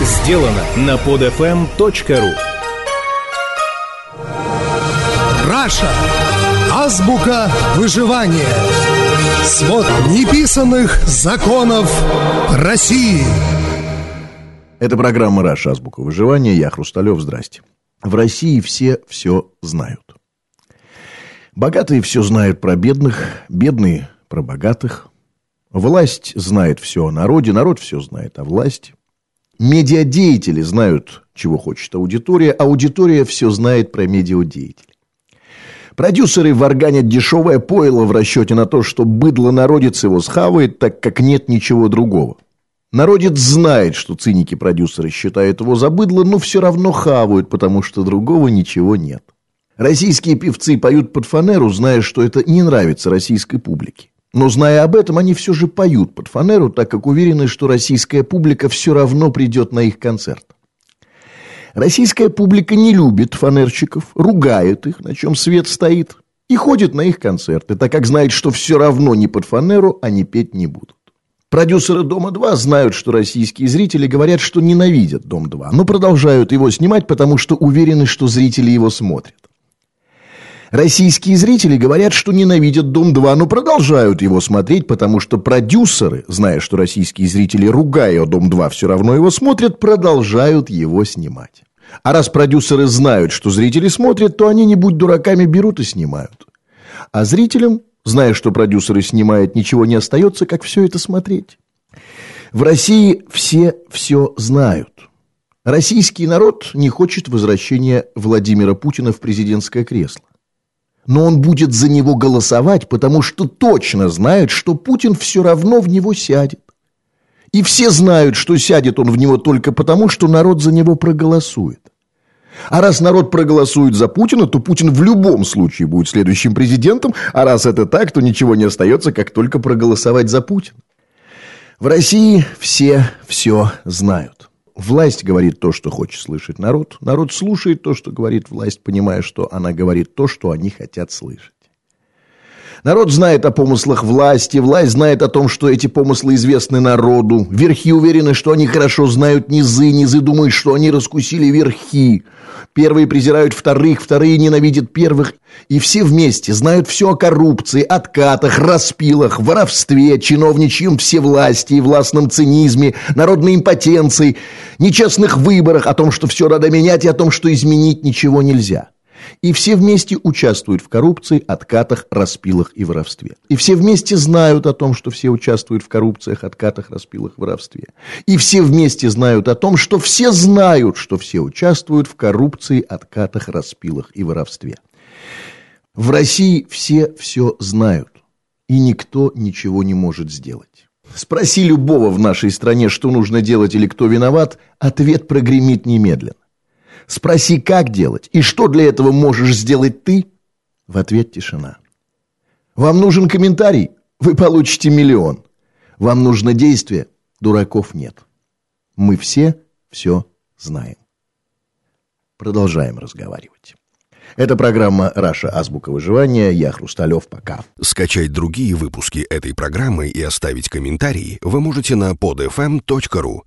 сделано на podfm.ru Раша. Азбука выживания. Свод неписанных законов России. Это программа «Раша. Азбука выживания». Я Хрусталев. Здрасте. В России все все знают. Богатые все знают про бедных, бедные про богатых. Власть знает все о народе, народ все знает о власти. Медиадеятели знают, чего хочет аудитория, аудитория все знает про медиадеятелей. Продюсеры варганят дешевое пойло в расчете на то, что быдло народец его схавает, так как нет ничего другого. Народец знает, что циники-продюсеры считают его за быдло, но все равно хавают, потому что другого ничего нет. Российские певцы поют под фанеру, зная, что это не нравится российской публике. Но зная об этом, они все же поют под фанеру, так как уверены, что российская публика все равно придет на их концерт. Российская публика не любит фанерщиков, ругает их, на чем свет стоит, и ходит на их концерты, так как знает, что все равно не под фанеру они петь не будут. Продюсеры «Дома-2» знают, что российские зрители говорят, что ненавидят «Дом-2», но продолжают его снимать, потому что уверены, что зрители его смотрят. Российские зрители говорят, что ненавидят «Дом-2», но продолжают его смотреть, потому что продюсеры, зная, что российские зрители, ругая «Дом-2», все равно его смотрят, продолжают его снимать. А раз продюсеры знают, что зрители смотрят, то они, не будь дураками, берут и снимают. А зрителям, зная, что продюсеры снимают, ничего не остается, как все это смотреть. В России все все знают. Российский народ не хочет возвращения Владимира Путина в президентское кресло но он будет за него голосовать, потому что точно знает, что Путин все равно в него сядет. И все знают, что сядет он в него только потому, что народ за него проголосует. А раз народ проголосует за Путина, то Путин в любом случае будет следующим президентом, а раз это так, то ничего не остается, как только проголосовать за Путина. В России все все знают. Власть говорит то, что хочет слышать народ. Народ слушает то, что говорит власть, понимая, что она говорит то, что они хотят слышать. Народ знает о помыслах власти, власть знает о том, что эти помыслы известны народу. Верхи уверены, что они хорошо знают низы, низы думают, что они раскусили верхи. Первые презирают вторых, вторые ненавидят первых. И все вместе знают все о коррупции, откатах, распилах, воровстве, чиновничьем всевластии, властном цинизме, народной импотенции, нечестных выборах, о том, что все надо менять и о том, что изменить ничего нельзя. И все вместе участвуют в коррупции, откатах, распилах и воровстве. И все вместе знают о том, что все участвуют в коррупциях, откатах, распилах, воровстве. И все вместе знают о том, что все знают, что все участвуют в коррупции, откатах, распилах и воровстве. В России все все знают, и никто ничего не может сделать. Спроси любого в нашей стране, что нужно делать или кто виноват, ответ прогремит немедленно. Спроси, как делать и что для этого можешь сделать ты. В ответ тишина. Вам нужен комментарий? Вы получите миллион. Вам нужно действие? Дураков нет. Мы все все знаем. Продолжаем разговаривать. Это программа «Раша. Азбука выживания». Я Хрусталев. Пока. Скачать другие выпуски этой программы и оставить комментарии вы можете на podfm.ru.